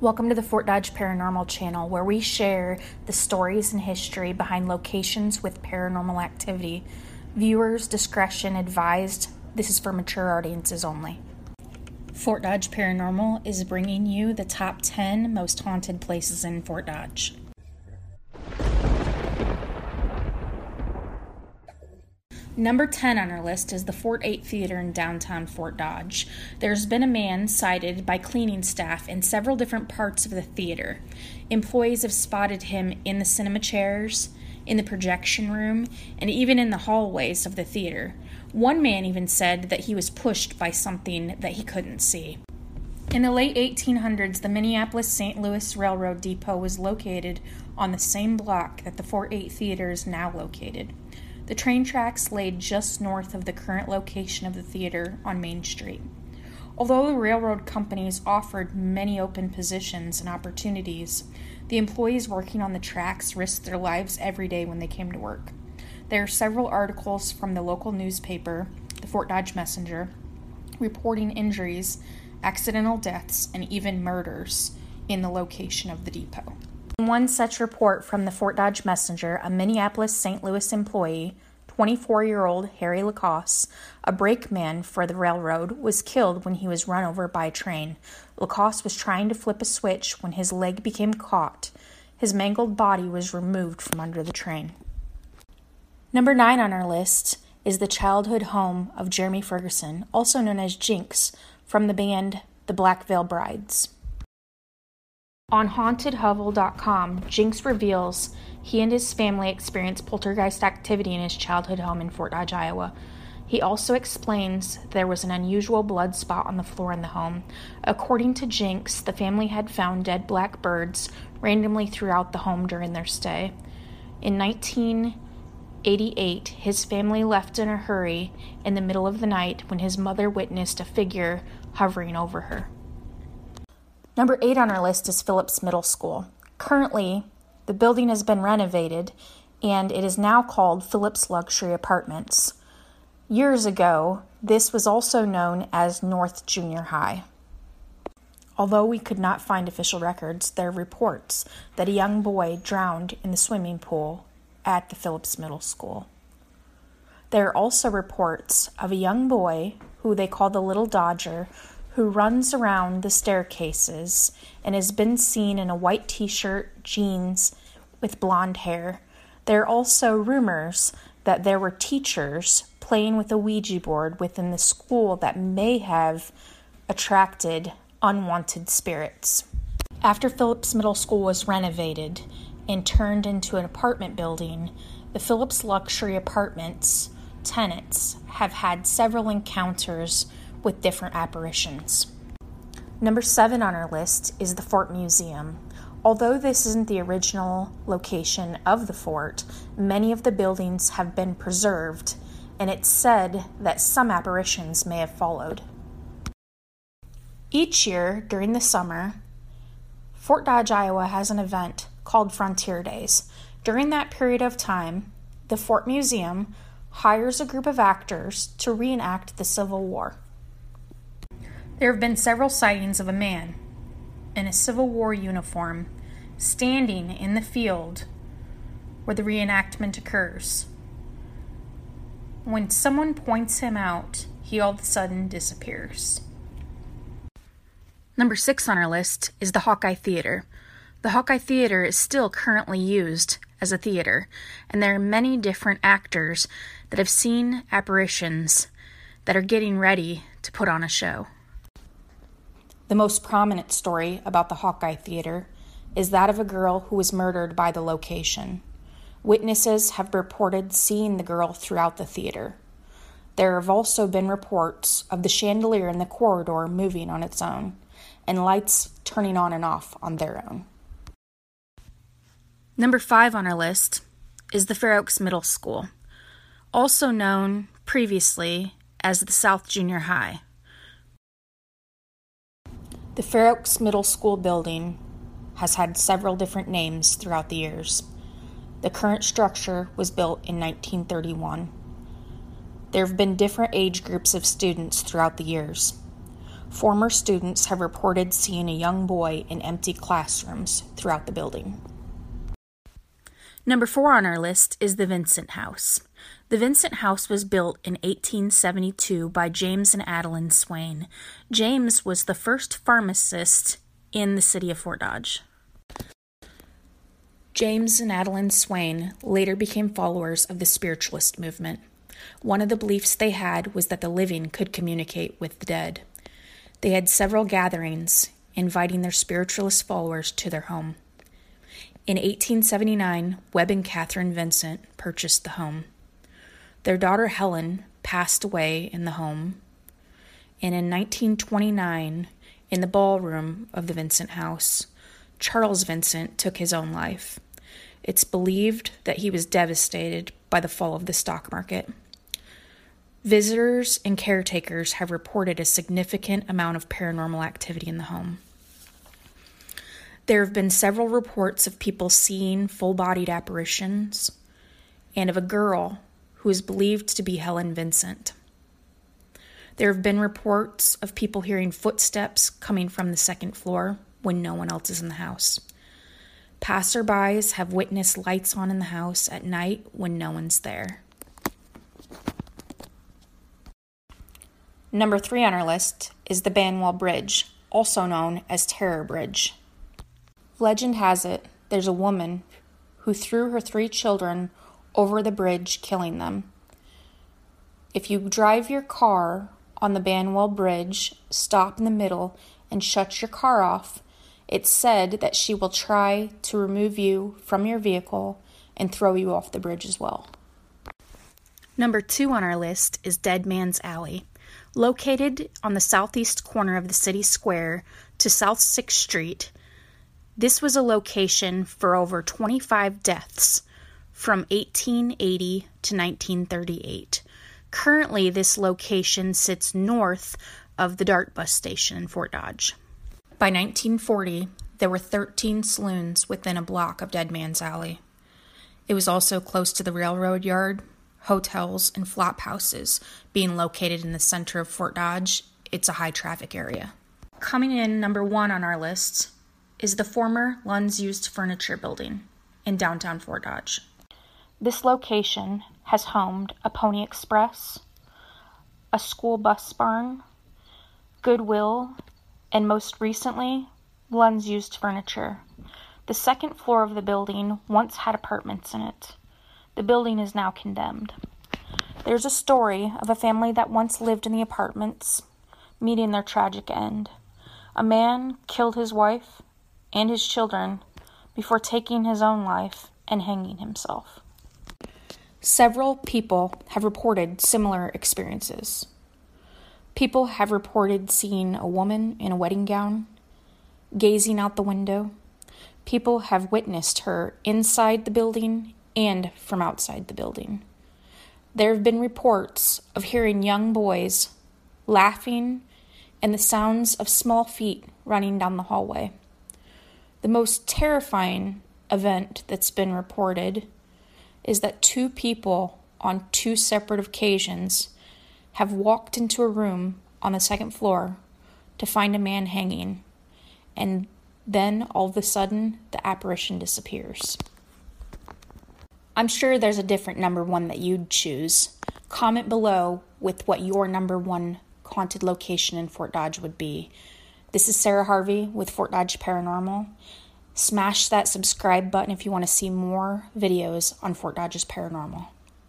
Welcome to the Fort Dodge Paranormal channel, where we share the stories and history behind locations with paranormal activity. Viewers' discretion advised. This is for mature audiences only. Fort Dodge Paranormal is bringing you the top 10 most haunted places in Fort Dodge. Number 10 on our list is the Fort 8 Theater in downtown Fort Dodge. There's been a man sighted by cleaning staff in several different parts of the theater. Employees have spotted him in the cinema chairs, in the projection room, and even in the hallways of the theater. One man even said that he was pushed by something that he couldn't see. In the late 1800s, the Minneapolis St. Louis Railroad Depot was located on the same block that the Fort 8 Theater is now located. The train tracks laid just north of the current location of the theater on Main Street. Although the railroad companies offered many open positions and opportunities, the employees working on the tracks risked their lives every day when they came to work. There are several articles from the local newspaper, the Fort Dodge Messenger, reporting injuries, accidental deaths, and even murders in the location of the depot. One such report from the Fort Dodge Messenger, a Minneapolis St. Louis employee, 24 year old Harry Lacoste, a brakeman for the railroad, was killed when he was run over by a train. Lacoste was trying to flip a switch when his leg became caught. His mangled body was removed from under the train. Number 9 on our list is the childhood home of Jeremy Ferguson, also known as Jinxx, from the band The Black Veil Brides. On hauntedhovel.com, Jinxx reveals he and his family experienced poltergeist activity in his childhood home in Fort Dodge, Iowa. He also explains there was an unusual blood spot on the floor in the home. According to Jinxx, the family had found dead black birds randomly throughout the home during their stay. In 1988, his family left in a hurry in the middle of the night when his mother witnessed a figure hovering over her. Number eight on our list is Phillips Middle School. Currently, the building has been renovated and it is now called Phillips Luxury Apartments. Years ago, this was also known as North Junior High. Although we could not find official records, there are reports that a young boy drowned in the swimming pool at the Phillips Middle School. There are also reports of a young boy who they call the Little Dodger who runs around the staircases and has been seen in a white t shirt, jeans, with blonde hair. There are also rumors that there were teachers playing with a Ouija board within the school that may have attracted unwanted spirits. After Phillips Middle School was renovated and turned into an apartment building, the Phillips Luxury Apartments tenants have had several encounters with different apparitions. Number seven on our list is the Fort Museum. Although this isn't the original location of the fort, many of the buildings have been preserved, and it's said that some apparitions may have followed. Each year during the summer, Fort Dodge, Iowa has an event called Frontier Days. During that period of time, the Fort Museum hires a group of actors to reenact the Civil War. There have been several sightings of a man in a Civil War uniform standing in the field where the reenactment occurs. When someone points him out, he all of a sudden disappears. Number six on our list is the Hawkeye Theater. The Hawkeye Theater is still currently used as a theater, and there are many different actors that have seen apparitions that are getting ready to put on a show. The most prominent story about the Hawkeye Theater is that of a girl who was murdered by the location. Witnesses have reported seeing the girl throughout the theater. There have also been reports of the chandelier in the corridor moving on its own and lights turning on and off on their own. Number five on our list is the Fair Oaks Middle School, also known previously as the South Junior High. The Fair Oaks Middle School building has had several different names throughout the years. The current structure was built in 1931. There have been different age groups of students throughout the years. Former students have reported seeing a young boy in empty classrooms throughout the building. Number four on our list is the Vincent House. The Vincent House was built in 1872 by James and Adeline Swain. James was the first pharmacist in the city of Fort Dodge. James and Adeline Swain later became followers of the spiritualist movement. One of the beliefs they had was that the living could communicate with the dead. They had several gatherings, inviting their spiritualist followers to their home. In 1879, Webb and Catherine Vincent purchased the home. Their daughter Helen passed away in the home, and in 1929, in the ballroom of the Vincent house, Charles Vincent took his own life. It's believed that he was devastated by the fall of the stock market. Visitors and caretakers have reported a significant amount of paranormal activity in the home. There have been several reports of people seeing full bodied apparitions and of a girl who is believed to be Helen Vincent. There have been reports of people hearing footsteps coming from the second floor when no one else is in the house. Passerbys have witnessed lights on in the house at night when no one's there. Number three on our list is the Banwell Bridge, also known as Terror Bridge. Legend has it there's a woman who threw her three children over the bridge, killing them. If you drive your car on the Banwell Bridge, stop in the middle, and shut your car off, it's said that she will try to remove you from your vehicle and throw you off the bridge as well. Number two on our list is Dead Man's Alley. Located on the southeast corner of the city square to South 6th Street, this was a location for over 25 deaths from 1880 to 1938. Currently, this location sits north of the DART bus station in Fort Dodge. By 1940, there were 13 saloons within a block of Dead Man's Alley. It was also close to the railroad yard, hotels, and flop houses. Being located in the center of Fort Dodge, it's a high traffic area. Coming in number one on our list is the former Lund's Used Furniture Building in downtown Fort Dodge. This location has homed a Pony Express, a school bus barn, Goodwill, and most recently, Lund's Used Furniture. The second floor of the building once had apartments in it. The building is now condemned. There's a story of a family that once lived in the apartments, meeting their tragic end. A man killed his wife and his children before taking his own life and hanging himself. Several people have reported similar experiences. People have reported seeing a woman in a wedding gown gazing out the window. People have witnessed her inside the building and from outside the building. There have been reports of hearing young boys laughing and the sounds of small feet running down the hallway. The most terrifying event that's been reported is that two people on two separate occasions have walked into a room on the second floor to find a man hanging, and then all of a sudden the apparition disappears. I'm sure there's a different number one that you'd choose. Comment below with what your number one haunted location in Fort Dodge would be. This is Sarah Harvey with Fort Dodge Paranormal. Smash that subscribe button if you want to see more videos on Fort Dodge's Paranormal.